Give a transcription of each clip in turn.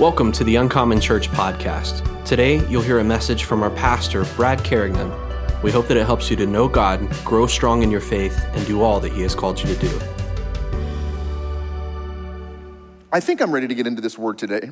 Welcome to the Uncommon Church podcast. Today, you'll hear a message from our pastor, Brad Carignan. We hope that it helps you to know God, grow strong in your faith, and do all that He has called you to do. I think I'm ready to get into this word today.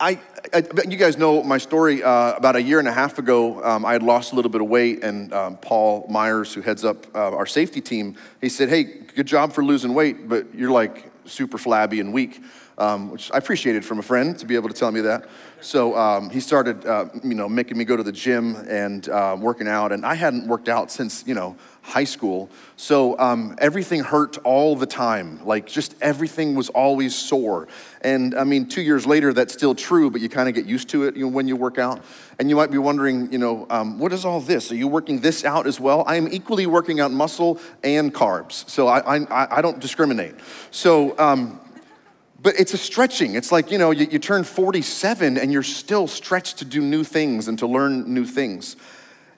I, I you guys know my story. Uh, about a year and a half ago, um, I had lost a little bit of weight, and um, Paul Myers, who heads up uh, our safety team, he said, "Hey, good job for losing weight, but you're like super flabby and weak." Um, which I appreciated from a friend to be able to tell me that. So um, he started, uh, you know, making me go to the gym and uh, working out, and I hadn't worked out since, you know, high school. So um, everything hurt all the time. Like just everything was always sore. And I mean, two years later, that's still true, but you kind of get used to it you know, when you work out. And you might be wondering, you know, um, what is all this? Are you working this out as well? I am equally working out muscle and carbs. So I, I, I don't discriminate. So, um, but it's a stretching. It's like, you know, you, you, turn 47 and you're still stretched to do new things and to learn new things.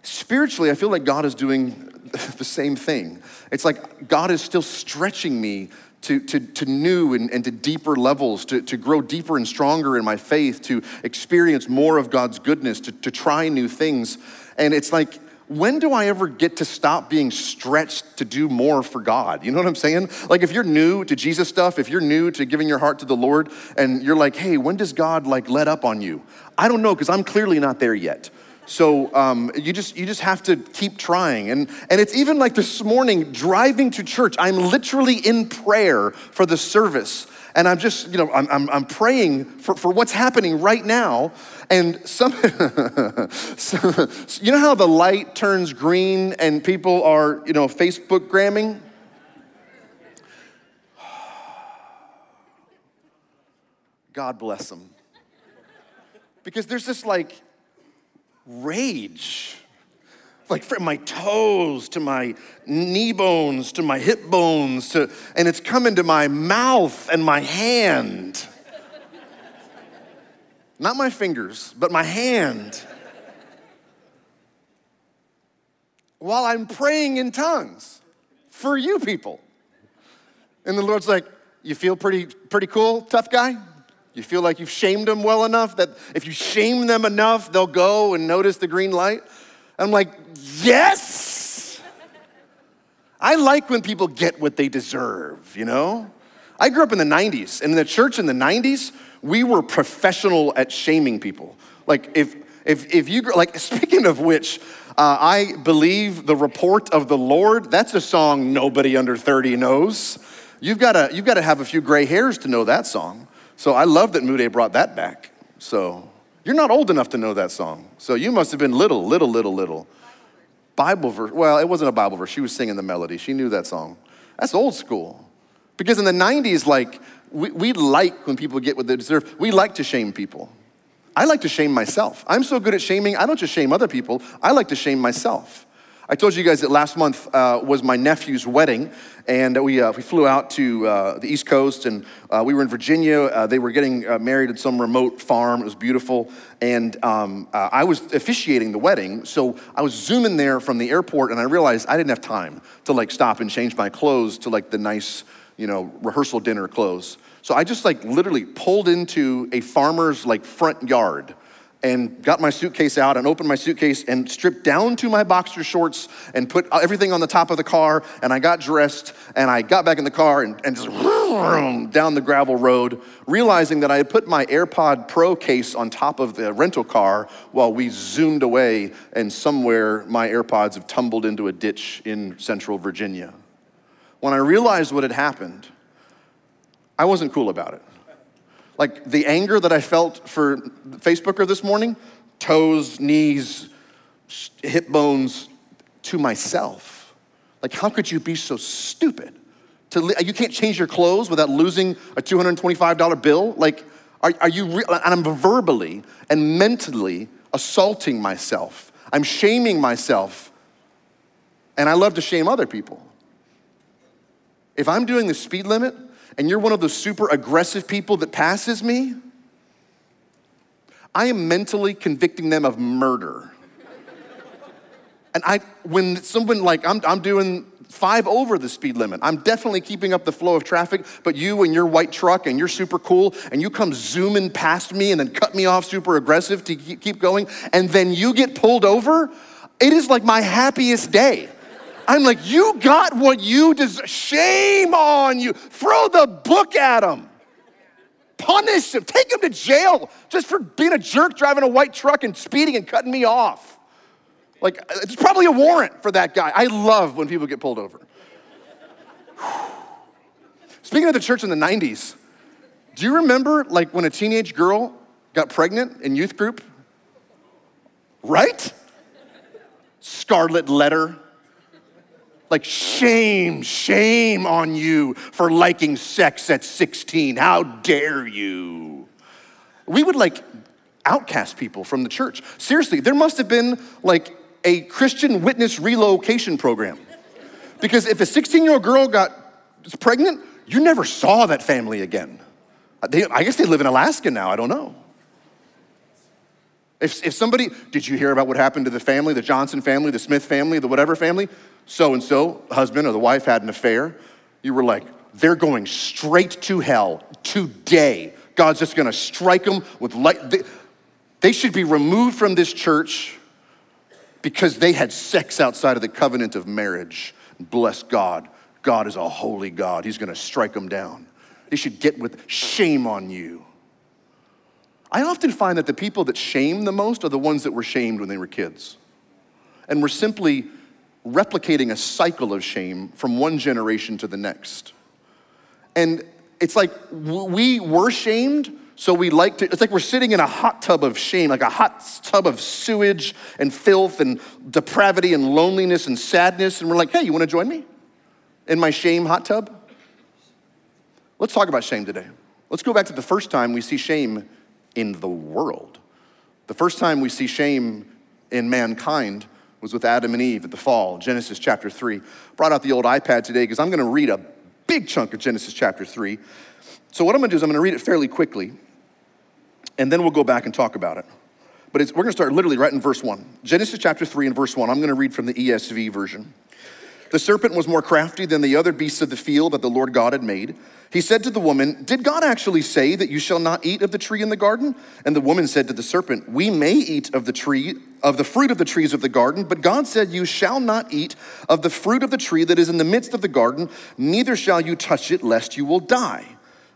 Spiritually, I feel like God is doing the same thing. It's like God is still stretching me to, to, to new and, and to deeper levels, to, to grow deeper and stronger in my faith, to experience more of God's goodness, to, to try new things. And it's like, when do I ever get to stop being stretched to do more for God? You know what I'm saying? Like if you're new to Jesus stuff, if you're new to giving your heart to the Lord and you're like, "Hey, when does God like let up on you?" I don't know because I'm clearly not there yet. So um, you just you just have to keep trying, and and it's even like this morning driving to church. I'm literally in prayer for the service, and I'm just you know I'm I'm, I'm praying for for what's happening right now, and some so, you know how the light turns green and people are you know Facebook gramming. God bless them. Because there's this like rage. Like from my toes to my knee bones to my hip bones to, and it's coming to my mouth and my hand. Not my fingers, but my hand. While I'm praying in tongues for you people. And the Lord's like, You feel pretty, pretty cool, tough guy? You feel like you've shamed them well enough that if you shame them enough, they'll go and notice the green light? I'm like, yes! I like when people get what they deserve, you know? I grew up in the 90s, and in the church in the 90s, we were professional at shaming people. Like, if, if, if you, like, speaking of which, uh, I believe the report of the Lord, that's a song nobody under 30 knows. You've got to you've to have a few gray hairs to know that song. So I love that Mude brought that back. So you're not old enough to know that song. So you must have been little, little, little, little. Bible verse. Well, it wasn't a Bible verse. She was singing the melody. She knew that song. That's old school. Because in the 90s, like, we, we like when people get what they deserve. We like to shame people. I like to shame myself. I'm so good at shaming, I don't just shame other people, I like to shame myself. I told you guys that last month uh, was my nephew's wedding, and we, uh, we flew out to uh, the East Coast, and uh, we were in Virginia. Uh, they were getting uh, married at some remote farm. It was beautiful, and um, I was officiating the wedding, so I was zooming there from the airport, and I realized I didn't have time to like stop and change my clothes to like the nice, you know, rehearsal dinner clothes. So I just like literally pulled into a farmer's like front yard and got my suitcase out and opened my suitcase and stripped down to my boxer shorts and put everything on the top of the car and I got dressed and I got back in the car and, and just down the gravel road, realizing that I had put my AirPod Pro case on top of the rental car while we zoomed away and somewhere my AirPods have tumbled into a ditch in central Virginia. When I realized what had happened, I wasn't cool about it. Like the anger that I felt for Facebooker this morning, toes, knees, hip bones, to myself. Like, how could you be so stupid? To, you can't change your clothes without losing a $225 bill? Like, are, are you, and I'm verbally and mentally assaulting myself. I'm shaming myself. And I love to shame other people. If I'm doing the speed limit, and you're one of those super aggressive people that passes me, I am mentally convicting them of murder. And I, when someone like, I'm, I'm doing five over the speed limit. I'm definitely keeping up the flow of traffic, but you and your white truck and you're super cool and you come zooming past me and then cut me off super aggressive to keep going, and then you get pulled over, it is like my happiest day. I'm like, you got what you deserve. Shame on you. Throw the book at him. Punish him. Take him to jail just for being a jerk driving a white truck and speeding and cutting me off. Like, uh, it's probably a warrant for that guy. I love when people get pulled over. Speaking of the church in the 90s, do you remember like when a teenage girl got pregnant in youth group? Right? Scarlet letter. Like, shame, shame on you for liking sex at 16. How dare you? We would like outcast people from the church. Seriously, there must have been like a Christian witness relocation program. Because if a 16 year old girl got pregnant, you never saw that family again. Uh, they, I guess they live in Alaska now, I don't know. If, if somebody, did you hear about what happened to the family, the Johnson family, the Smith family, the whatever family? So and so, husband or the wife had an affair. You were like, they're going straight to hell today. God's just gonna strike them with light. They, they should be removed from this church because they had sex outside of the covenant of marriage. Bless God. God is a holy God. He's gonna strike them down. They should get with shame on you. I often find that the people that shame the most are the ones that were shamed when they were kids. And we're simply replicating a cycle of shame from one generation to the next. And it's like we were shamed, so we like to, it's like we're sitting in a hot tub of shame, like a hot tub of sewage and filth and depravity and loneliness and sadness. And we're like, hey, you wanna join me in my shame hot tub? Let's talk about shame today. Let's go back to the first time we see shame in the world. The first time we see shame in mankind was with Adam and Eve at the fall, Genesis chapter 3. Brought out the old iPad today because I'm going to read a big chunk of Genesis chapter 3. So, what I'm going to do is I'm going to read it fairly quickly, and then we'll go back and talk about it. But we're going to start literally right in verse 1. Genesis chapter 3 and verse 1. I'm going to read from the ESV version. The serpent was more crafty than the other beasts of the field that the Lord God had made. He said to the woman, Did God actually say that you shall not eat of the tree in the garden? And the woman said to the serpent, We may eat of the tree, of the fruit of the trees of the garden, but God said, You shall not eat of the fruit of the tree that is in the midst of the garden, neither shall you touch it, lest you will die.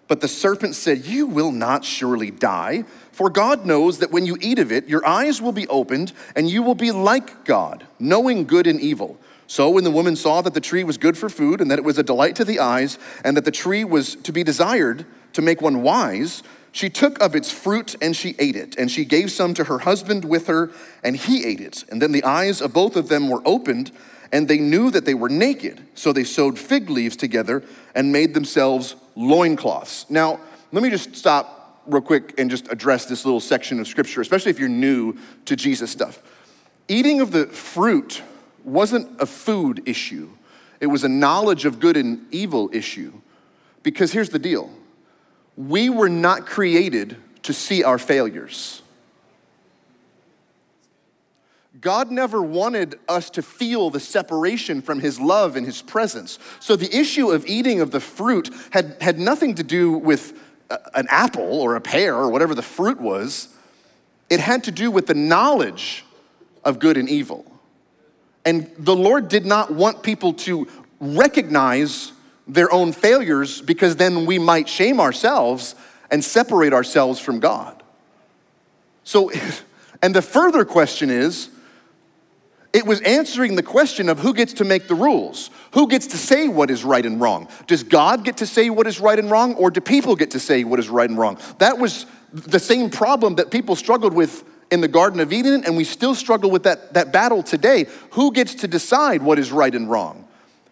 But the serpent said, You will not surely die, for God knows that when you eat of it, your eyes will be opened, and you will be like God, knowing good and evil. So when the woman saw that the tree was good for food, and that it was a delight to the eyes, and that the tree was to be desired to make one wise, she took of its fruit and she ate it. And she gave some to her husband with her, and he ate it. And then the eyes of both of them were opened, and they knew that they were naked. So they sewed fig leaves together and made themselves loincloths. Now, let me just stop real quick and just address this little section of scripture, especially if you're new to Jesus stuff. Eating of the fruit wasn't a food issue, it was a knowledge of good and evil issue. Because here's the deal we were not created to see our failures. God never wanted us to feel the separation from His love and His presence. So the issue of eating of the fruit had, had nothing to do with an apple or a pear or whatever the fruit was. It had to do with the knowledge of good and evil. And the Lord did not want people to recognize their own failures because then we might shame ourselves and separate ourselves from God. So, and the further question is, it was answering the question of who gets to make the rules. Who gets to say what is right and wrong? Does God get to say what is right and wrong, or do people get to say what is right and wrong? That was the same problem that people struggled with in the Garden of Eden, and we still struggle with that, that battle today. Who gets to decide what is right and wrong?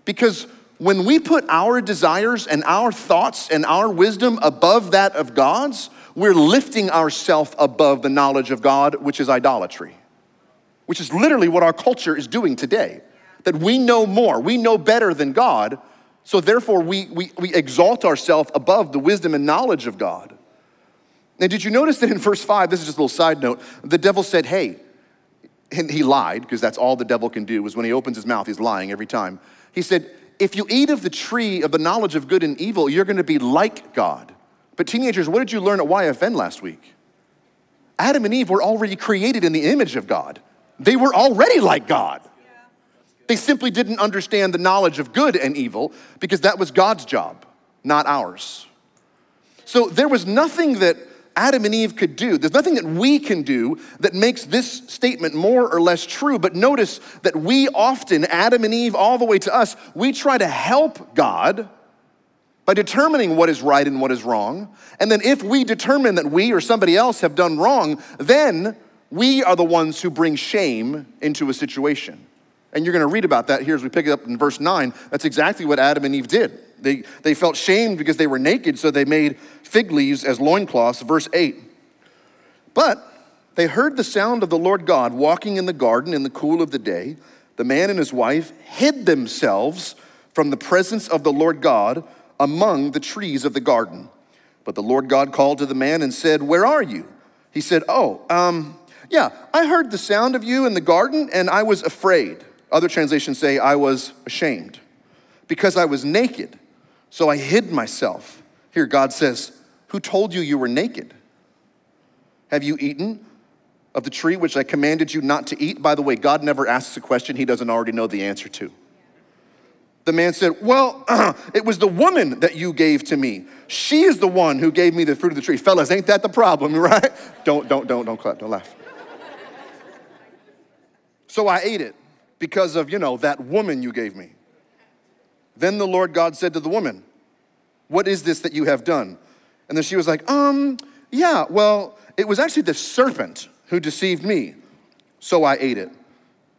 Because when we put our desires and our thoughts and our wisdom above that of God's, we're lifting ourselves above the knowledge of God, which is idolatry, which is literally what our culture is doing today. That we know more, we know better than God, so therefore we, we, we exalt ourselves above the wisdom and knowledge of God. And did you notice that in verse 5, this is just a little side note, the devil said, Hey, and he lied, because that's all the devil can do, is when he opens his mouth, he's lying every time. He said, If you eat of the tree of the knowledge of good and evil, you're gonna be like God. But, teenagers, what did you learn at YFN last week? Adam and Eve were already created in the image of God, they were already like God. They simply didn't understand the knowledge of good and evil because that was God's job, not ours. So there was nothing that Adam and Eve could do. There's nothing that we can do that makes this statement more or less true. But notice that we often, Adam and Eve, all the way to us, we try to help God by determining what is right and what is wrong. And then if we determine that we or somebody else have done wrong, then we are the ones who bring shame into a situation. And you're going to read about that here as we pick it up in verse 9. That's exactly what Adam and Eve did. They, they felt shamed because they were naked, so they made fig leaves as loincloths. Verse 8. But they heard the sound of the Lord God walking in the garden in the cool of the day. The man and his wife hid themselves from the presence of the Lord God among the trees of the garden. But the Lord God called to the man and said, Where are you? He said, Oh, um, yeah, I heard the sound of you in the garden and I was afraid. Other translations say, I was ashamed because I was naked. So I hid myself. Here, God says, Who told you you were naked? Have you eaten of the tree which I commanded you not to eat? By the way, God never asks a question he doesn't already know the answer to. The man said, Well, it was the woman that you gave to me. She is the one who gave me the fruit of the tree. Fellas, ain't that the problem, right? Don't, don't, don't, don't clap, don't laugh. so I ate it because of, you know, that woman you gave me. Then the Lord God said to the woman, What is this that you have done? And then she was like, Um, yeah, well, it was actually the serpent who deceived me. So I ate it.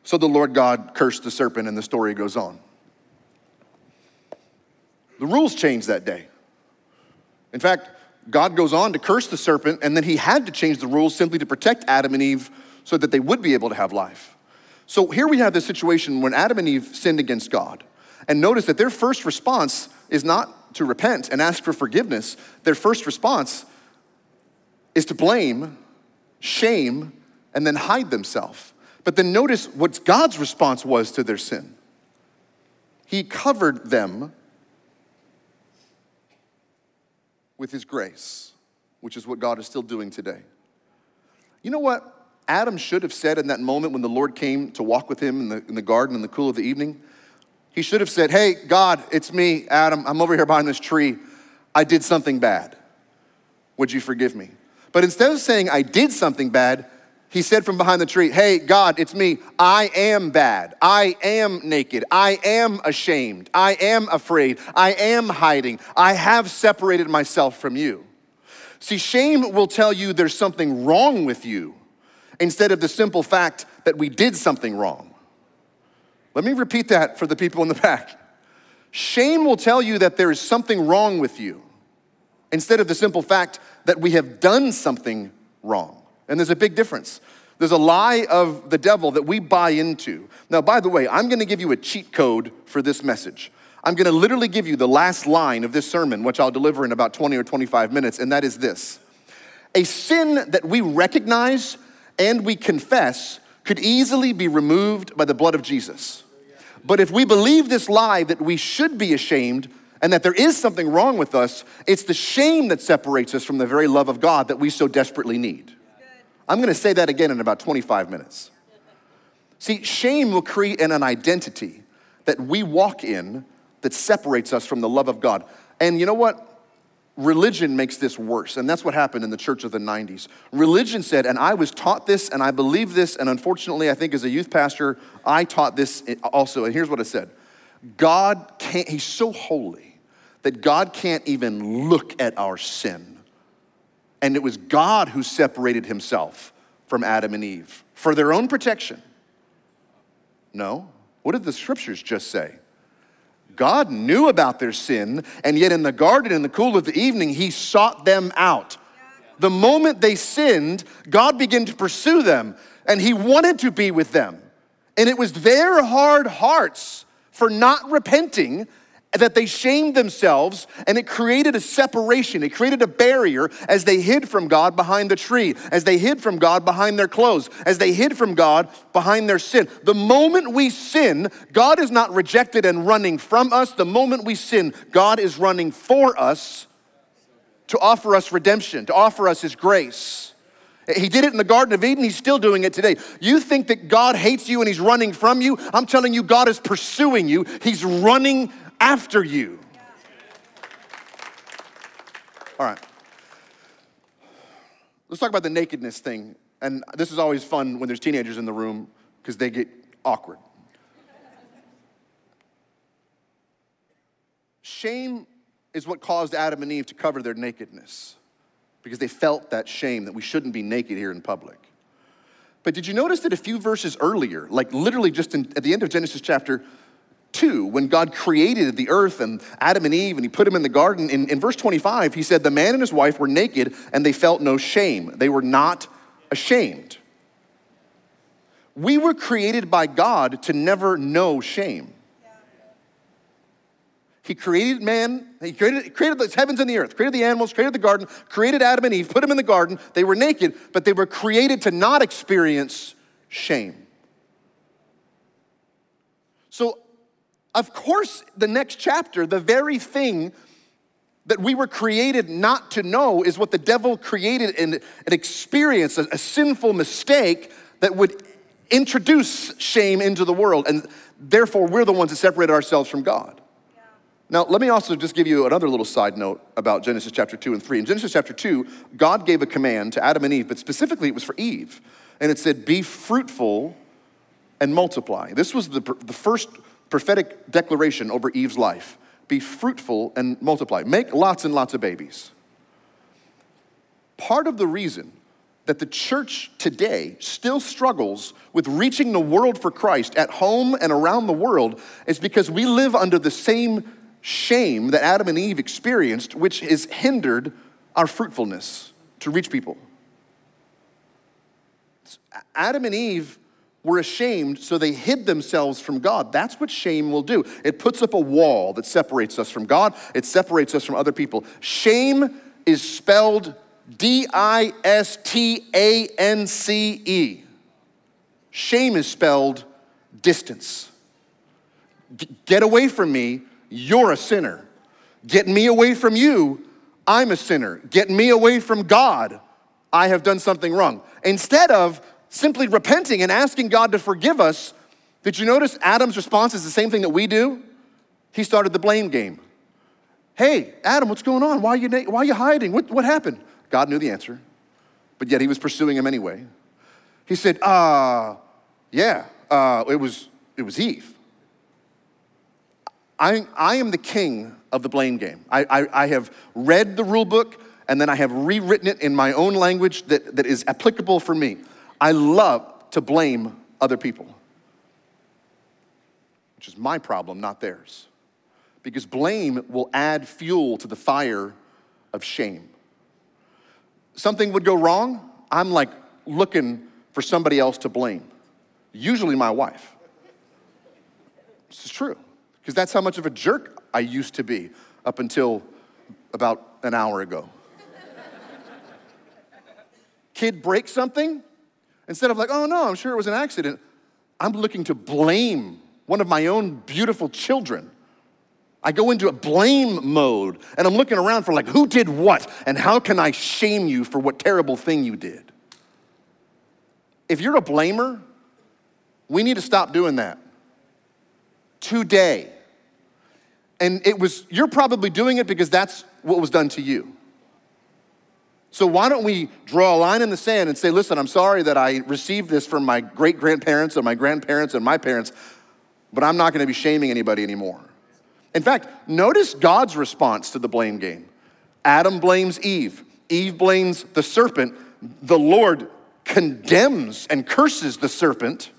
So the Lord God cursed the serpent, and the story goes on. The rules changed that day. In fact, God goes on to curse the serpent, and then he had to change the rules simply to protect Adam and Eve so that they would be able to have life. So here we have this situation when Adam and Eve sinned against God. And notice that their first response is not to repent and ask for forgiveness. Their first response is to blame, shame, and then hide themselves. But then notice what God's response was to their sin. He covered them with His grace, which is what God is still doing today. You know what? Adam should have said in that moment when the Lord came to walk with him in the, in the garden in the cool of the evening, he should have said, Hey, God, it's me, Adam. I'm over here behind this tree. I did something bad. Would you forgive me? But instead of saying, I did something bad, he said from behind the tree, Hey, God, it's me. I am bad. I am naked. I am ashamed. I am afraid. I am hiding. I have separated myself from you. See, shame will tell you there's something wrong with you instead of the simple fact that we did something wrong. Let me repeat that for the people in the back. Shame will tell you that there is something wrong with you instead of the simple fact that we have done something wrong. And there's a big difference. There's a lie of the devil that we buy into. Now, by the way, I'm gonna give you a cheat code for this message. I'm gonna literally give you the last line of this sermon, which I'll deliver in about 20 or 25 minutes, and that is this A sin that we recognize and we confess could easily be removed by the blood of Jesus. But if we believe this lie that we should be ashamed and that there is something wrong with us, it's the shame that separates us from the very love of God that we so desperately need. I'm gonna say that again in about 25 minutes. See, shame will create an identity that we walk in that separates us from the love of God. And you know what? Religion makes this worse. And that's what happened in the church of the 90s. Religion said, and I was taught this and I believe this, and unfortunately, I think as a youth pastor, I taught this also. And here's what it said God can't, He's so holy that God can't even look at our sin. And it was God who separated Himself from Adam and Eve for their own protection. No. What did the scriptures just say? God knew about their sin, and yet in the garden, in the cool of the evening, He sought them out. The moment they sinned, God began to pursue them, and He wanted to be with them. And it was their hard hearts for not repenting that they shamed themselves and it created a separation. It created a barrier as they hid from God behind the tree, as they hid from God behind their clothes, as they hid from God behind their sin. The moment we sin, God is not rejected and running from us. The moment we sin, God is running for us to offer us redemption, to offer us His grace. He did it in the Garden of Eden, He's still doing it today. You think that God hates you and He's running from you? I'm telling you, God is pursuing you, He's running after you. All right. Let's talk about the nakedness thing. And this is always fun when there's teenagers in the room because they get awkward. Shame is what caused Adam and Eve to cover their nakedness because they felt that shame that we shouldn't be naked here in public. But did you notice that a few verses earlier, like literally just in, at the end of Genesis chapter 2, when God created the earth and Adam and Eve and he put them in the garden, in, in verse 25, he said, The man and his wife were naked and they felt no shame. They were not ashamed. We were created by God to never know shame. He created man, he created, created the heavens and the earth, created the animals, created the garden, created Adam and Eve, put them in the garden. They were naked, but they were created to not experience shame. So, of course, the next chapter, the very thing that we were created not to know is what the devil created an, an experience, a, a sinful mistake that would introduce shame into the world. And therefore, we're the ones that separated ourselves from God. Now, let me also just give you another little side note about Genesis chapter 2 and 3. In Genesis chapter 2, God gave a command to Adam and Eve, but specifically it was for Eve. And it said, Be fruitful and multiply. This was the, the first prophetic declaration over Eve's life. Be fruitful and multiply. Make lots and lots of babies. Part of the reason that the church today still struggles with reaching the world for Christ at home and around the world is because we live under the same shame that Adam and Eve experienced, which has hindered our fruitfulness to reach people. Adam and Eve were ashamed, so they hid themselves from God. That's what shame will do. It puts up a wall that separates us from God, it separates us from other people. Shame is spelled D I S T A N C E. Shame is spelled distance. get away from me you're a sinner. Get me away from you, I'm a sinner. Get me away from God, I have done something wrong. Instead of simply repenting and asking God to forgive us, did you notice Adam's response is the same thing that we do? He started the blame game. Hey, Adam, what's going on? Why are you, why are you hiding? What, what happened? God knew the answer, but yet he was pursuing him anyway. He said, uh, yeah, uh, it, was, it was Eve. I, I am the king of the blame game. I, I, I have read the rule book and then I have rewritten it in my own language that, that is applicable for me. I love to blame other people, which is my problem, not theirs. Because blame will add fuel to the fire of shame. Something would go wrong, I'm like looking for somebody else to blame, usually my wife. This is true because that's how much of a jerk I used to be up until about an hour ago. Kid breaks something, instead of like, oh no, I'm sure it was an accident, I'm looking to blame one of my own beautiful children. I go into a blame mode and I'm looking around for like, who did what and how can I shame you for what terrible thing you did? If you're a blamer, we need to stop doing that today. And it was, you're probably doing it because that's what was done to you. So why don't we draw a line in the sand and say, listen, I'm sorry that I received this from my great grandparents and my grandparents and my parents, but I'm not going to be shaming anybody anymore. In fact, notice God's response to the blame game. Adam blames Eve, Eve blames the serpent. The Lord condemns and curses the serpent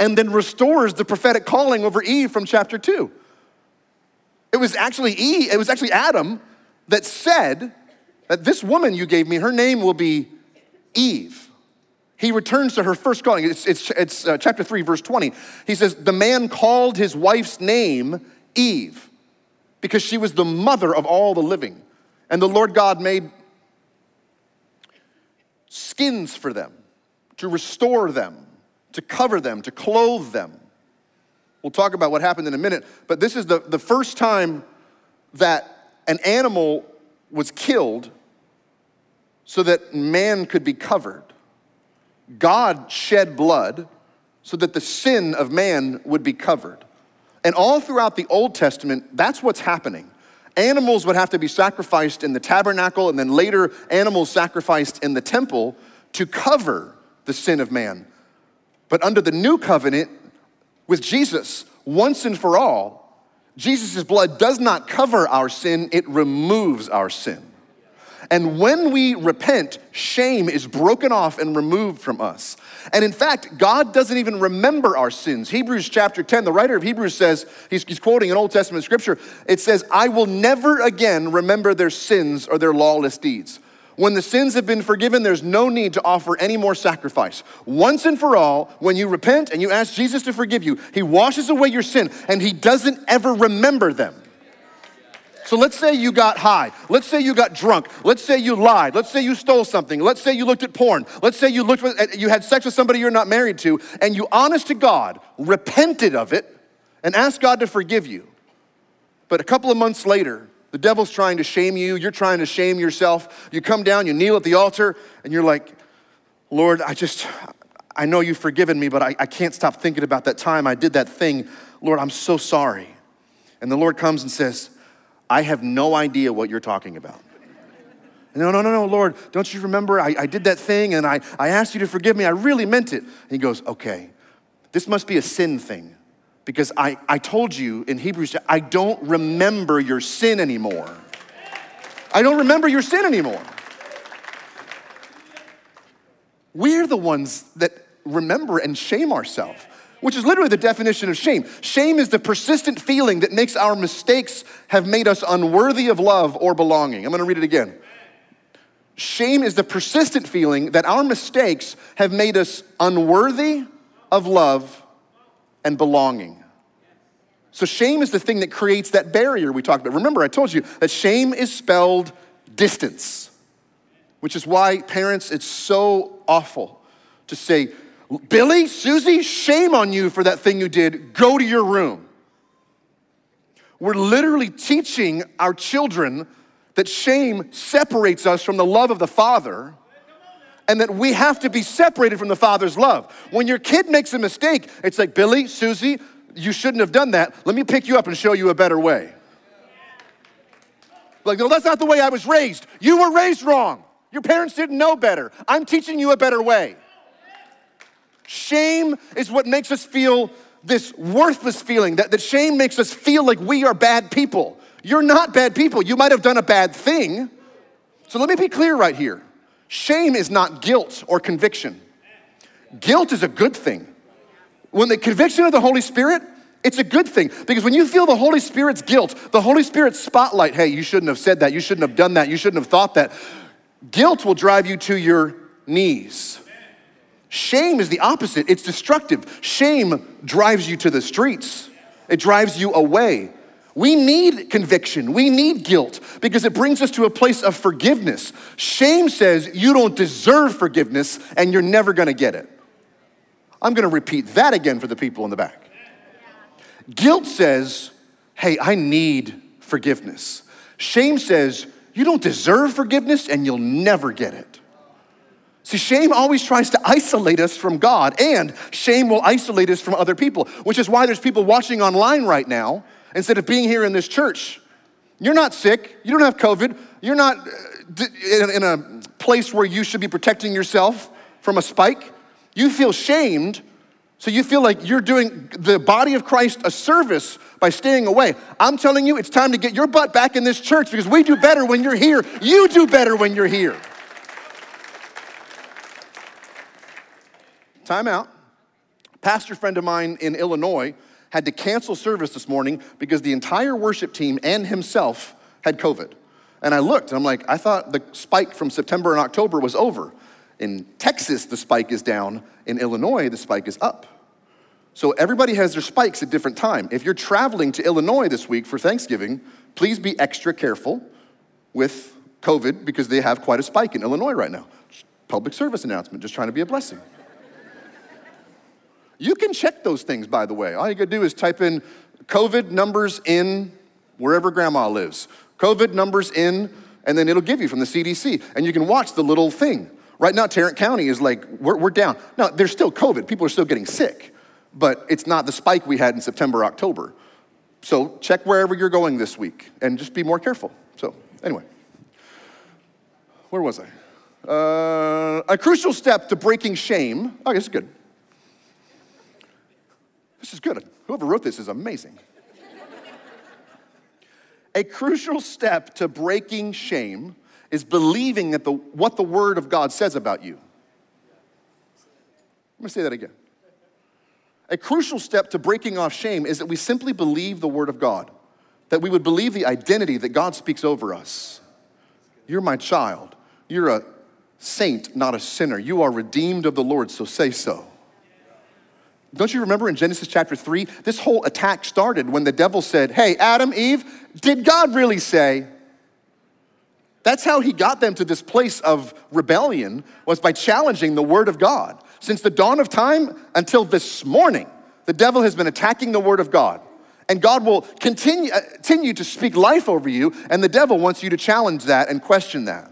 and then restores the prophetic calling over Eve from chapter 2. It was actually Eve, it was actually Adam that said that this woman you gave me, her name will be Eve. He returns to her first calling. It's, it's, it's uh, chapter 3, verse 20. He says, The man called his wife's name Eve because she was the mother of all the living. And the Lord God made skins for them to restore them, to cover them, to clothe them. We'll talk about what happened in a minute, but this is the, the first time that an animal was killed so that man could be covered. God shed blood so that the sin of man would be covered. And all throughout the Old Testament, that's what's happening. Animals would have to be sacrificed in the tabernacle, and then later, animals sacrificed in the temple to cover the sin of man. But under the new covenant with Jesus, once and for all, Jesus' blood does not cover our sin, it removes our sin. And when we repent, shame is broken off and removed from us. And in fact, God doesn't even remember our sins. Hebrews chapter 10, the writer of Hebrews says, he's, he's, quoting an Old Testament scripture, it says, I will never again remember their sins or their lawless deeds. When the sins have been forgiven, there's no need to offer any more sacrifice. Once and for all, when you repent and you ask Jesus to forgive you, He washes away your sin and He doesn't ever remember them. So let's say you got high. Let's say you got drunk. Let's say you lied. Let's say you stole something. Let's say you looked at porn. Let's say you looked with, you had sex with somebody you're not married to and you honest to God repented of it and asked God to forgive you. But a couple of months later, the devil's trying to shame you, you're trying to shame yourself. You come down, you kneel at the altar and you're like, "Lord, I just I know you've forgiven me, but I, I can't stop thinking about that time I did that thing. Lord, I'm so sorry." And the Lord comes and says, I have no idea what you're talking about. No, no, no, no, Lord, don't you remember? I, I did that thing and I, I asked you to forgive me. I really meant it. And he goes, Okay, this must be a sin thing because I, I told you in Hebrews, I don't remember your sin anymore. I don't remember your sin anymore. We're the ones that remember and shame ourselves which is literally the definition of shame. Shame is the persistent feeling that makes our mistakes have made us unworthy of love or belonging. I'm gonna read it again. Shame is the persistent feeling that our mistakes have made us unworthy of love and belonging. So, shame is the thing that creates that barrier we talked about. Remember, I told you that shame is spelled distance, which is why, parents, it's so awful to say, Billy, Susie, shame on you for that thing you did. Go to your room. We're literally teaching our children that shame separates us from the love of the Father and that we have to be separated from the Father's love. When your kid makes a mistake, it's like, Billy, Susie, you shouldn't have done that. Let me pick you up and show you a better way. Like, no, that's not the way I was raised. You were raised wrong. Your parents didn't know better. I'm teaching you a better way. Shame is what makes us feel this worthless feeling, that, that shame makes us feel like we are bad people. You're not bad people. You might have done a bad thing. So let me be clear right here shame is not guilt or conviction. Guilt is a good thing. When the conviction of the Holy Spirit, it's a good thing because when you feel the Holy Spirit's guilt, the Holy Spirit's spotlight, hey, you shouldn't have said that, you shouldn't have done that, you shouldn't have thought that, guilt will drive you to your knees. Shame is the opposite, it's destructive. Shame drives you to the streets, it drives you away. We need conviction. We need guilt because it brings us to a place of forgiveness. Shame says you don't deserve forgiveness and you're never gonna get it. I'm gonna repeat that again for the people in the back. Guilt says, hey, I need forgiveness. Shame says, you don't deserve forgiveness and you'll never get it. See, shame always tries to isolate us from God, and shame will isolate us from other people, which is why there's people watching online right now instead of being here in this church. You're not sick, you don't have COVID, you're not uh, in a place where you should be protecting yourself from a spike. You feel shamed, so you feel like you're doing the body of Christ a service by staying away. I'm telling you, it's time to get your butt back in this church because we do better when you're here. You do better when you're here. Time out. Pastor friend of mine in Illinois had to cancel service this morning because the entire worship team and himself had COVID. And I looked, and I'm like, I thought the spike from September and October was over. In Texas, the spike is down. In Illinois, the spike is up. So everybody has their spikes at different time. If you're traveling to Illinois this week for Thanksgiving, please be extra careful with COVID because they have quite a spike in Illinois right now. Public service announcement, just trying to be a blessing. You can check those things, by the way. All you gotta do is type in COVID numbers in wherever grandma lives. COVID numbers in, and then it'll give you from the CDC. And you can watch the little thing. Right now, Tarrant County is like, we're, we're down. Now, there's still COVID. People are still getting sick, but it's not the spike we had in September, October. So check wherever you're going this week and just be more careful. So, anyway, where was I? Uh, a crucial step to breaking shame. Oh, is good. This is good. Whoever wrote this is amazing. a crucial step to breaking shame is believing that the, what the Word of God says about you. Let me say that again. A crucial step to breaking off shame is that we simply believe the Word of God, that we would believe the identity that God speaks over us. You're my child. You're a saint, not a sinner. You are redeemed of the Lord, so say so. Don't you remember in Genesis chapter 3? This whole attack started when the devil said, Hey, Adam, Eve, did God really say? That's how he got them to this place of rebellion was by challenging the word of God. Since the dawn of time until this morning, the devil has been attacking the word of God. And God will continue, uh, continue to speak life over you, and the devil wants you to challenge that and question that.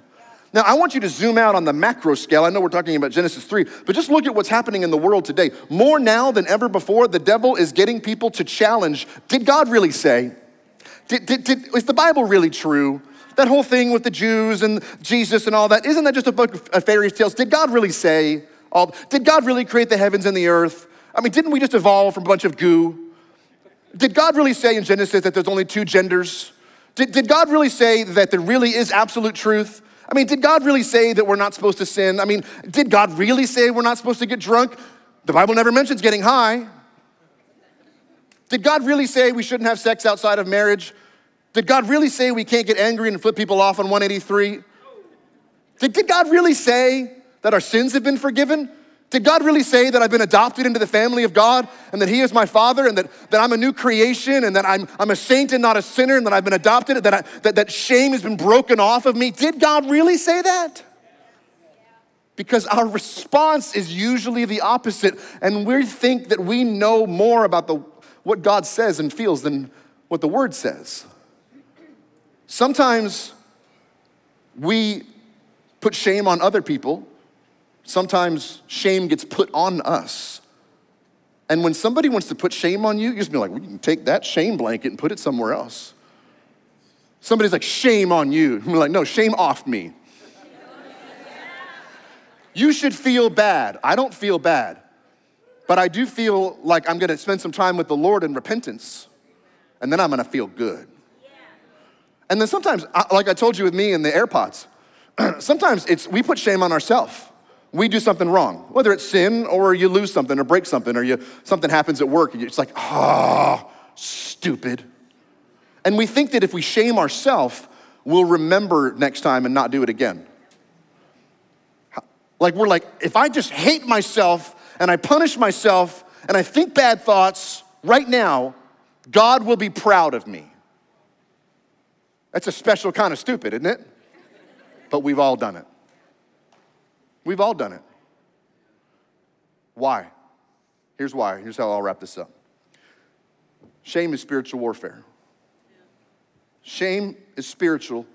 Now, I want you to zoom out on the macro scale. I know we're talking about Genesis 3, but just look at what's happening in the world today. More now than ever before, the devil is getting people to challenge did God really say? Did, did, did, is the Bible really true? That whole thing with the Jews and Jesus and all that, isn't that just a book of fairy tales? Did God really say? All, did God really create the heavens and the earth? I mean, didn't we just evolve from a bunch of goo? Did God really say in Genesis that there's only two genders? Did, did God really say that there really is absolute truth? I mean, did God really say that we're not supposed to sin? I mean, did God really say we're not supposed to get drunk? The Bible never mentions getting high. Did God really say we shouldn't have sex outside of marriage? Did God really say we can't get angry and flip people off on 183? Did, did God really say that our sins have been forgiven? Did God really say that I've been adopted into the family of God and that He is my Father and that, that I'm a new creation and that I'm, I'm a saint and not a sinner and that I've been adopted, that, I, that, that shame has been broken off of me? Did God really say that? Because our response is usually the opposite, and we think that we know more about the, what God says and feels than what the Word says. Sometimes we put shame on other people sometimes shame gets put on us. And when somebody wants to put shame on you, you just be like, well, can take that shame blanket and put it somewhere else. Somebody's like, shame on you. I'm like, no, shame off me. you should feel bad. I don't feel bad. But I do feel like I'm gonna spend some time with the Lord in repentance, and then I'm gonna feel good. And then sometimes, like I told you with me and the AirPods, sometimes it's we put shame on ourselves we do something wrong, whether it's sin or you lose something or break something or you, something happens at work and it's like, oh, stupid. And we think that if we shame ourselves, we'll remember next time and not do it again. Like, we're like, if I just hate myself and I punish myself and I think bad thoughts right now, God will be proud of me. That's a special kind of stupid, isn't it? But we've all done it. We've all done it. Why? Here's why. Here's how I'll wrap this up. Shame is spiritual warfare. Shame is spiritual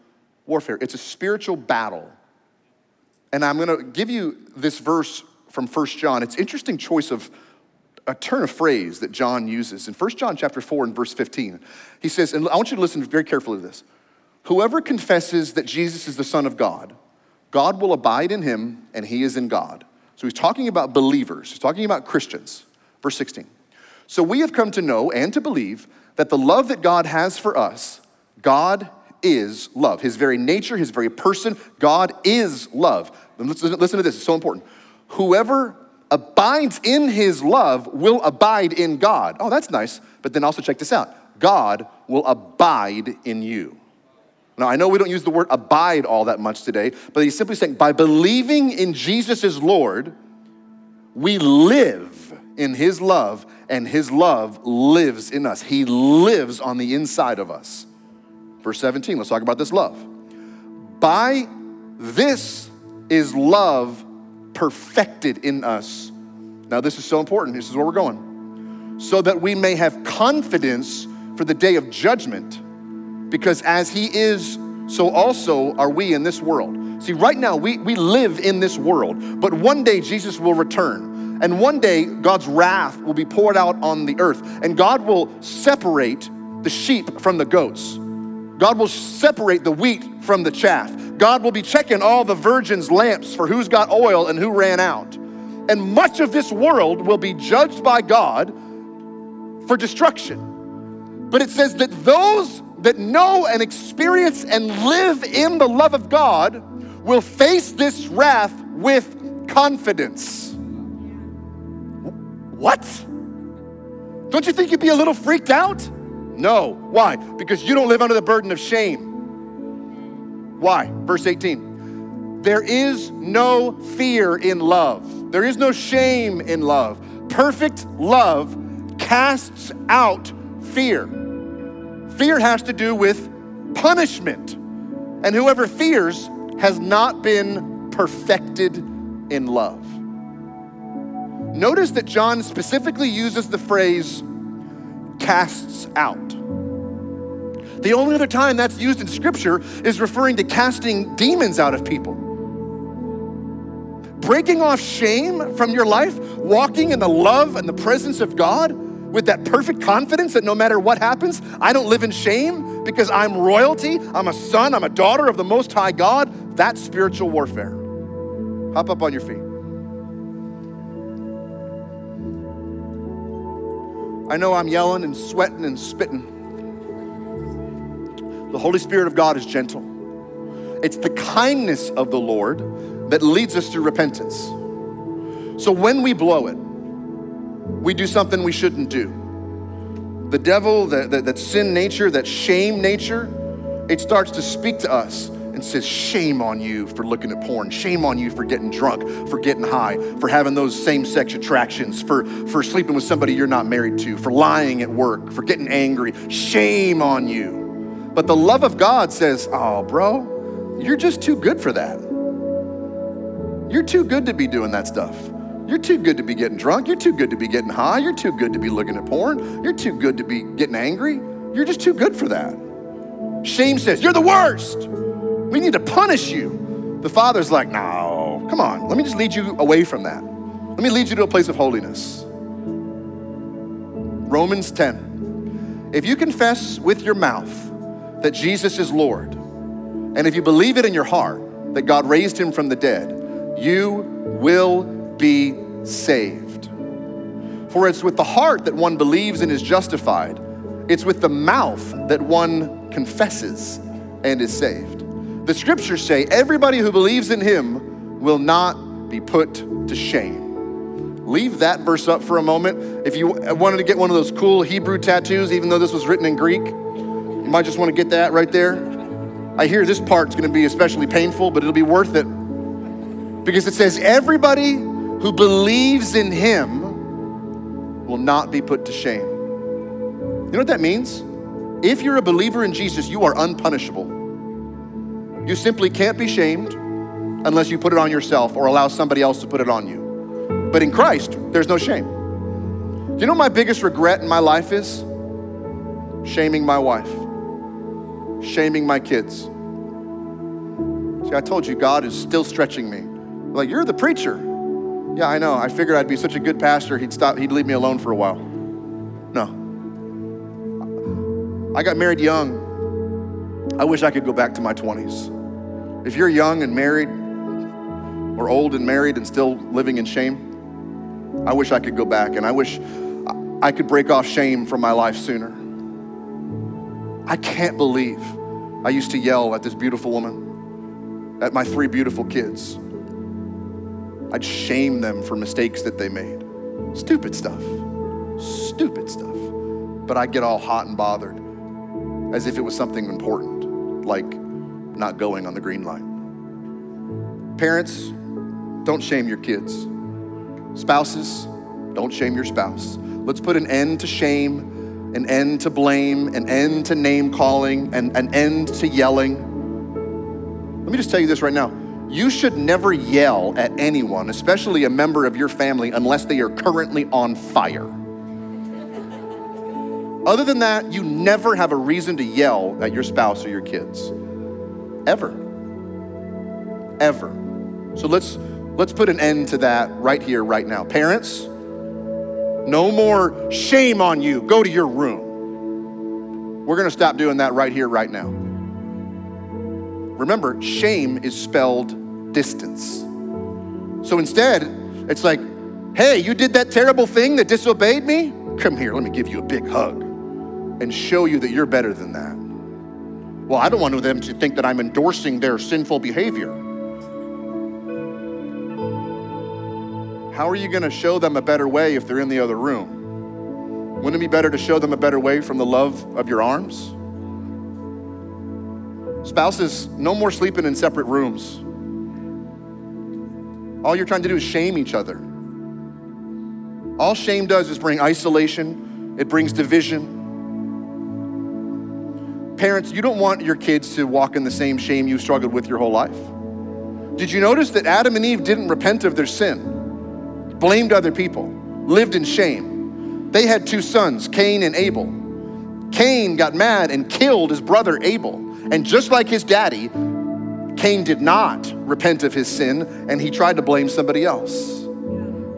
warfare. It's a spiritual battle. And I'm going to give you this verse from First John. It's interesting choice of a turn of phrase that John uses. In First John chapter 4 and verse 15, he says, and I want you to listen very carefully to this. Whoever confesses that Jesus is the Son of God God will abide in him and he is in God. So he's talking about believers, he's talking about Christians. Verse 16. So we have come to know and to believe that the love that God has for us, God is love. His very nature, his very person, God is love. Listen, listen to this, it's so important. Whoever abides in his love will abide in God. Oh, that's nice. But then also check this out God will abide in you. Now, I know we don't use the word abide all that much today, but he's simply saying by believing in Jesus as Lord, we live in His love, and His love lives in us. He lives on the inside of us. Verse 17, let's talk about this love. By this is love perfected in us. Now, this is so important. This is where we're going. So that we may have confidence for the day of judgment, because as He is, so also are we in this world. See, right now, we, we live in this world, but one day Jesus will return. And one day, God's wrath will be poured out on the earth, and God will separate the sheep from the goats. God will separate the wheat from the chaff. God will be checking all the virgins' lamps for who's got oil and who ran out. And much of this world will be judged by God for destruction. But it says that those that know and experience and live in the love of God will face this wrath with confidence. What? Don't you think you'd be a little freaked out? No. Why? Because you don't live under the burden of shame. Why? Verse 18. There is no fear in love. There is no shame in love. Perfect love casts out fear. Fear has to do with punishment. And whoever fears has not been perfected in love. Notice that John specifically uses the phrase casts out. The only other time that's used in Scripture is referring to casting demons out of people. Breaking off shame from your life, walking in the love and the presence of God with that perfect confidence that no matter what happens, I don't live in shame because I'm royalty, I'm a son, I'm a daughter of the Most High God, that's spiritual warfare. Hop up on your feet. I know I'm yelling and sweating and spitting. The Holy Spirit of God is gentle. It's the kindness of the Lord that leads us to repentance. So when we blow it, we do something we shouldn't do. The devil, that, sin nature, that shame nature, it starts to speak to us and says, Shame on you for looking at porn. Shame on you for getting drunk, for getting high, for having those same sex attractions, for, for sleeping with somebody you're not married to, for lying at work, for getting angry. Shame on you. But the love of God says, Oh, bro, you're just too good for that. You're too good to be doing that stuff. You're too good to be getting drunk. You're too good to be getting high. You're too good to be looking at porn. You're too good to be getting angry. You're just too good for that. Shame says, You're the worst. We need to punish you. The father's like, No, come on. Let me just lead you away from that. Let me lead you to a place of holiness. Romans 10. If you confess with your mouth that Jesus is Lord, and if you believe it in your heart that God raised him from the dead, you will be saved. For it's with the heart that one believes and is justified, it's with the mouth that one confesses and is saved. The scriptures say everybody who believes in him will not be put to shame. Leave that verse up for a moment. If you wanted to get one of those cool Hebrew tattoos, even though this was written in Greek, you might just want to get that right there. I hear this part's going to be especially painful, but it'll be worth it. Because it says, everybody who believes in him will not be put to shame. You know what that means? If you're a believer in Jesus, you are unpunishable. You simply can't be shamed unless you put it on yourself or allow somebody else to put it on you. But in Christ, there's no shame. Do you know my biggest regret in my life is? Shaming my wife, shaming my kids. See, I told you God is still stretching me. Like, you're the preacher. Yeah, I know. I figured I'd be such a good pastor, he'd stop, he'd leave me alone for a while. No. I got married young. I wish I could go back to my 20s. If you're young and married, or old and married and still living in shame, I wish I could go back and I wish I could break off shame from my life sooner. I can't believe I used to yell at this beautiful woman, at my three beautiful kids. I'd shame them for mistakes that they made. Stupid stuff. Stupid stuff. But I'd get all hot and bothered as if it was something important, like not going on the green light. Parents, don't shame your kids. Spouses, Don't shame your spouse. Let's put an end to shame, an end to blame, an end to name calling, and an end to yelling. Let me just tell you this right now. You should never yell at anyone, especially a member of your family, unless they are currently on fire. Other than that, you never have a reason to yell at your spouse or your kids. Ever. Ever. So let's let's put an end to that right here right now. Parents, no more shame on you. Go to your room. We're going to stop doing that right here right now. Remember, shame is spelled distance. So instead, it's like, "Hey, you did that terrible thing that disobeyed me? Come here, let me give you a big hug." and show you that you're better than that. Well, I don't want them to think that I'm endorsing their sinful behavior. How are you going to show them a better way if they're in the other room? Wouldn't it be better to show them a better way from the love of your arms? Spouses, no more sleeping in separate rooms. All you're trying to do is shame each other. All shame does is bring isolation, it brings division, Parents, you don't want your kids to walk in the same shame you struggled with your whole life. Did you notice that Adam and Eve didn't repent of their sin, blamed other people, lived in shame? They had two sons, Cain and Abel. Cain got mad and killed his brother Abel. And just like his daddy, Cain did not repent of his sin and he tried to blame somebody else.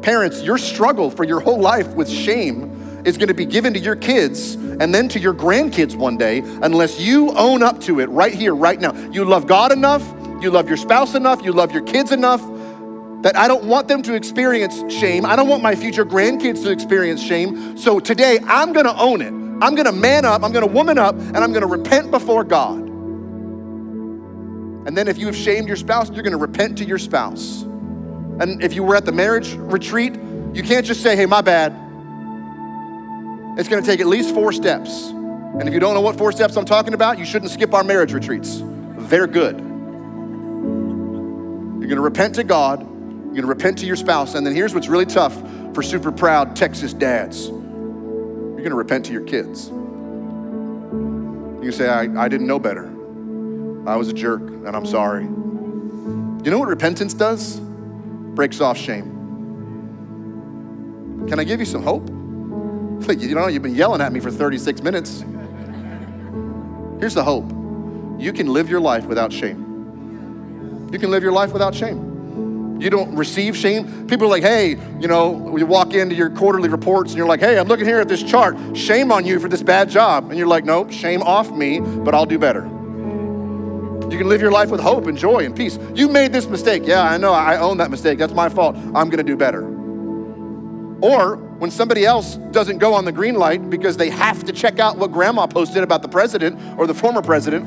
Parents, your struggle for your whole life with shame is going to be given to your kids and then to your grandkids one day unless you own up to it right here, right now. You love God enough, you love your spouse enough, you love your kids enough that I don't want them to experience shame. I don't want my future grandkids to experience shame. So today, I'm going to own it. I'm going to man up, I'm going to woman up, and I'm going to repent before God. And then if you have shamed your spouse, you're going to repent to your spouse. And if you were at the marriage retreat, you can't just say, hey, my bad. It's going to take at least four steps. And if you don't know what four steps I'm talking about, you shouldn't skip our marriage retreats. They're good. You're going to repent to God, you're going to repent to your spouse, and then here's what's really tough for super proud Texas dads you're going to repent to your kids. You say, I, I didn't know better. I was a jerk, and I'm sorry. You know what repentance does? Breaks off shame. Can I give you some hope? You know, you've been yelling at me for 36 minutes. Here's the hope you can live your life without shame. You can live your life without shame. You don't receive shame. People are like, hey, you know, you walk into your quarterly reports and you're like, hey, I'm looking here at this chart. Shame on you for this bad job. And you're like, nope, shame off me, but I'll do better. You can live your life with hope and joy and peace. You made this mistake. Yeah, I know. I own that mistake. That's my fault. I'm going to do better. Or when somebody else doesn't go on the green light because they have to check out what grandma posted about the president or the former president,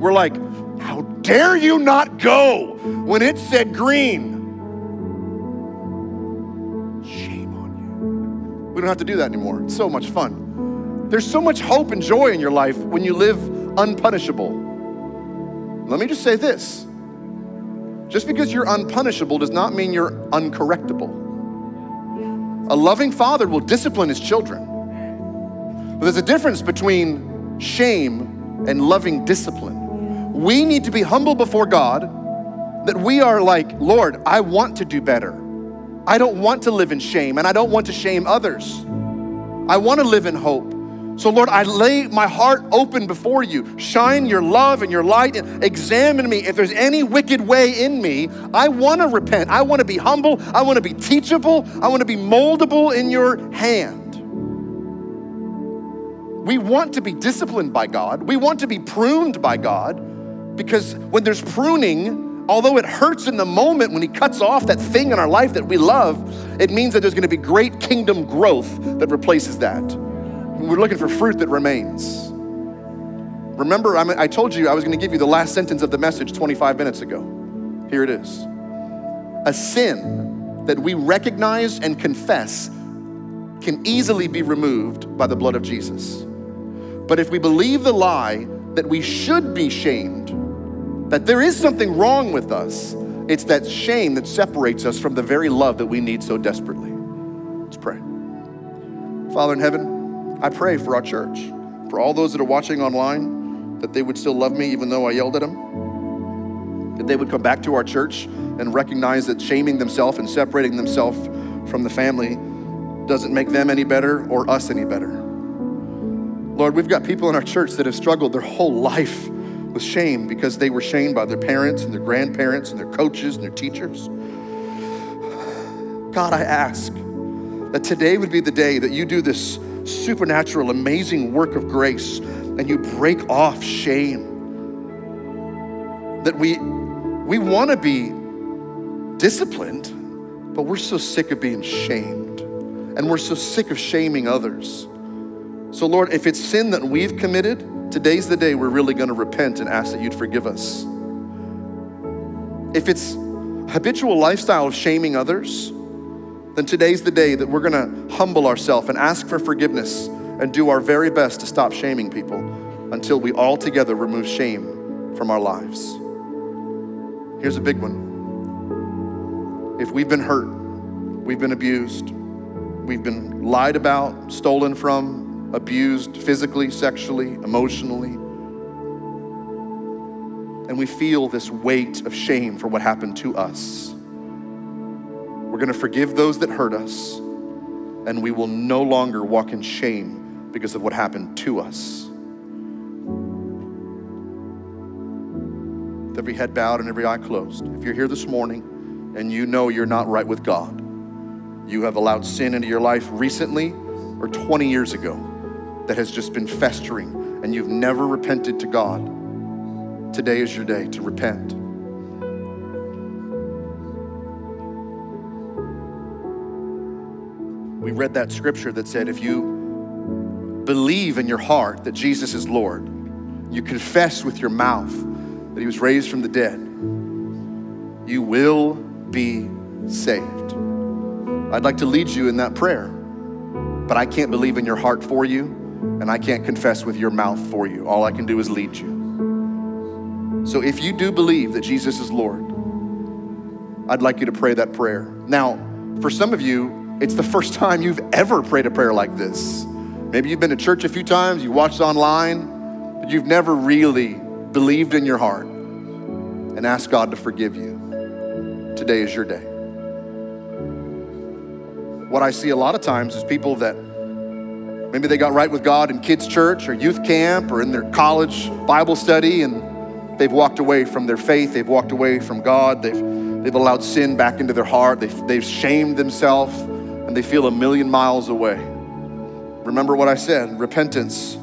we're like, how dare you not go when it said green? Shame on you. We don't have to do that anymore. It's so much fun. There's so much hope and joy in your life when you live unpunishable. Let me just say this just because you're unpunishable does not mean you're uncorrectable. A loving father will discipline his children. But there's a difference between shame and loving discipline. We need to be humble before God that we are like, Lord, I want to do better. I don't want to live in shame and I don't want to shame others. I want to live in hope. So, Lord, I lay my heart open before you. Shine your love and your light and examine me. If there's any wicked way in me, I want to repent. I want to be humble. I want to be teachable. I want to be moldable in your hand. We want to be disciplined by God. We want to be pruned by God because when there's pruning, although it hurts in the moment when He cuts off that thing in our life that we love, it means that there's going to be great kingdom growth that replaces that. We're looking for fruit that remains. Remember, I told you I was going to give you the last sentence of the message 25 minutes ago. Here it is A sin that we recognize and confess can easily be removed by the blood of Jesus. But if we believe the lie that we should be shamed, that there is something wrong with us, It's that shame that separates us from the very love that we need so desperately. Let's pray. Father in heaven, I pray for our church, for all those that are watching online, that they would still love me even though I yelled at them, that they would come back to our church and recognize that shaming themselves and separating themselves from the family doesn't make them any better or us any better. Lord, we've got people in our church that have struggled their whole life with shame because they were shamed by their parents and their grandparents and their coaches and their teachers. God, I ask that today would be the day that you do this supernatural, amazing work of grace and you break off shame. That we, we want to be disciplined, but we're so sick of being shamed and we're so sick of shaming others. So, Lord, if it's sin that we've committed, today's the day we're really going to repent and ask that you'd forgive us. If it's habitual lifestyle of shaming others, then today's the day that we're going to humble ourselves and ask for forgiveness and do our very best to stop shaming people until we all together remove shame from our lives. Here's a big one. If we've been hurt, we've been abused, we've been lied about, stolen from, abused physically, sexually, emotionally, and we feel this weight of shame for what happened to us we're going to forgive those that hurt us, and we will no longer walk in shame because of what happened to us. With every head bowed and every eye closed. If you're here this morning and you know you're not right with God, you have allowed sin into your life recently or 20 years ago that has just been festering and you've never repented to God, today is your day to repent. We read that scripture that said if you believe in your heart that Jesus is Lord, you confess with your mouth that he was raised from the dead, you will be saved. I'd like to lead you in that prayer, but I can't believe in your heart for you, and I can't confess with your mouth for you. All I can do is lead you. So if you do believe that Jesus is Lord, I'd like you to pray that prayer. Now, for some of you, it's the first time you've ever prayed a prayer like this. Maybe you've been to church a few times, you watched online, but you've never really believed in your heart and asked God to forgive you. Today is your day. What I see a lot of times is people that maybe they got right with God in kids' church or youth camp or in their college Bible study and they've walked away from their faith, they've walked away from God, they've, they've allowed sin back into their heart, they've, they've shamed themselves and they feel a million miles away. Remember what I said repentance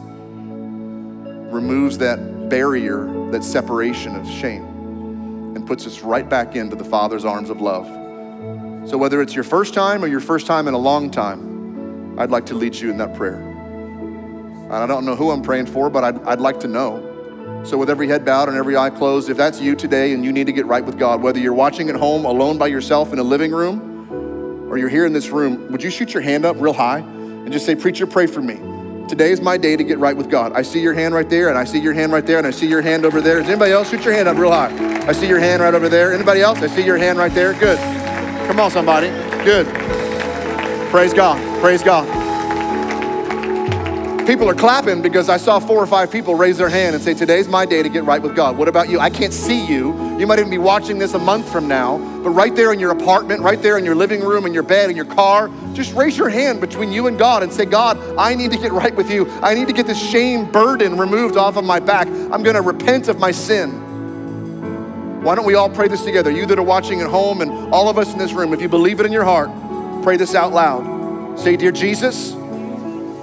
removes that barrier, that separation of shame, and puts us right back into the Father's arms of love. So, whether it's your first time or your first time in a long time, I'd like to lead you in that prayer. And I don't know who I'm praying for, but I'd, I'd like to know. So, with every head bowed and every eye closed, if that's you today and you need to get right with God, whether you're watching at home alone by yourself in a living room, or you're here in this room, would you shoot your hand up real high and just say, Preacher, pray for me. Today is my day to get right with God. I see your hand right there, and I see your hand right there, and I see your hand over there. Is anybody else? Shoot your hand up real high. I see your hand right over there. Anybody else? I see your hand right there. Good. Come on, somebody. Good. Praise God. Praise God people are clapping because I saw four or five people raise their hand and say, Today's my day to get right with God. What about you? I can't see you. You might even be watching this a month from now, but right there in your apartment, right there in your living room, in your bed, in your car, just raise your hand between you and God and say, God, I need to get right with you. I need to get this shame burden removed off of my back. I'm going to repent of my sin. Why don't we all pray this together? You that are watching at home and all of us in this room, if you believe it in your heart, pray this out loud. Say, Dear Jesus,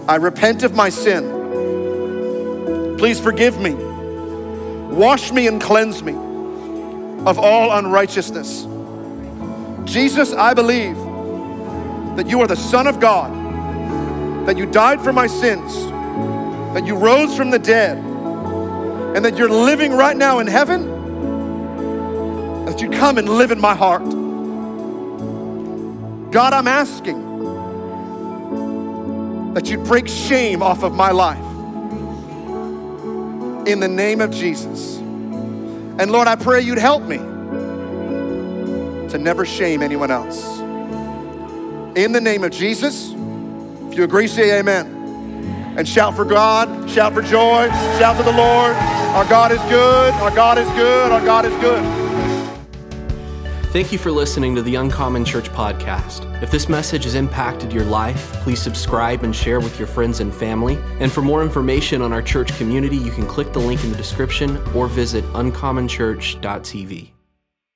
I repent of my sin. Please forgive me. Wash me and cleanse me of all unrighteousness. Jesus, I believe that you are the Son of God, that you died for my sins, that you rose from the dead, and that you're living right now in heaven, that you come and live in my heart. God, I'm asking that you'd break shame off of my life. In the name of Jesus. And Lord, I pray you'd help me to never shame anyone else. In the name of Jesus, if you agree, say amen. And shout for God, shout for joy, shout to the Lord. Our God is good, our God is good, our God is good. Thank you for listening to the Uncommon Church podcast. If this message has impacted your life, please subscribe and share with your friends and family. And for more information on our church community, you can click the link in the description or visit uncommonchurch.tv.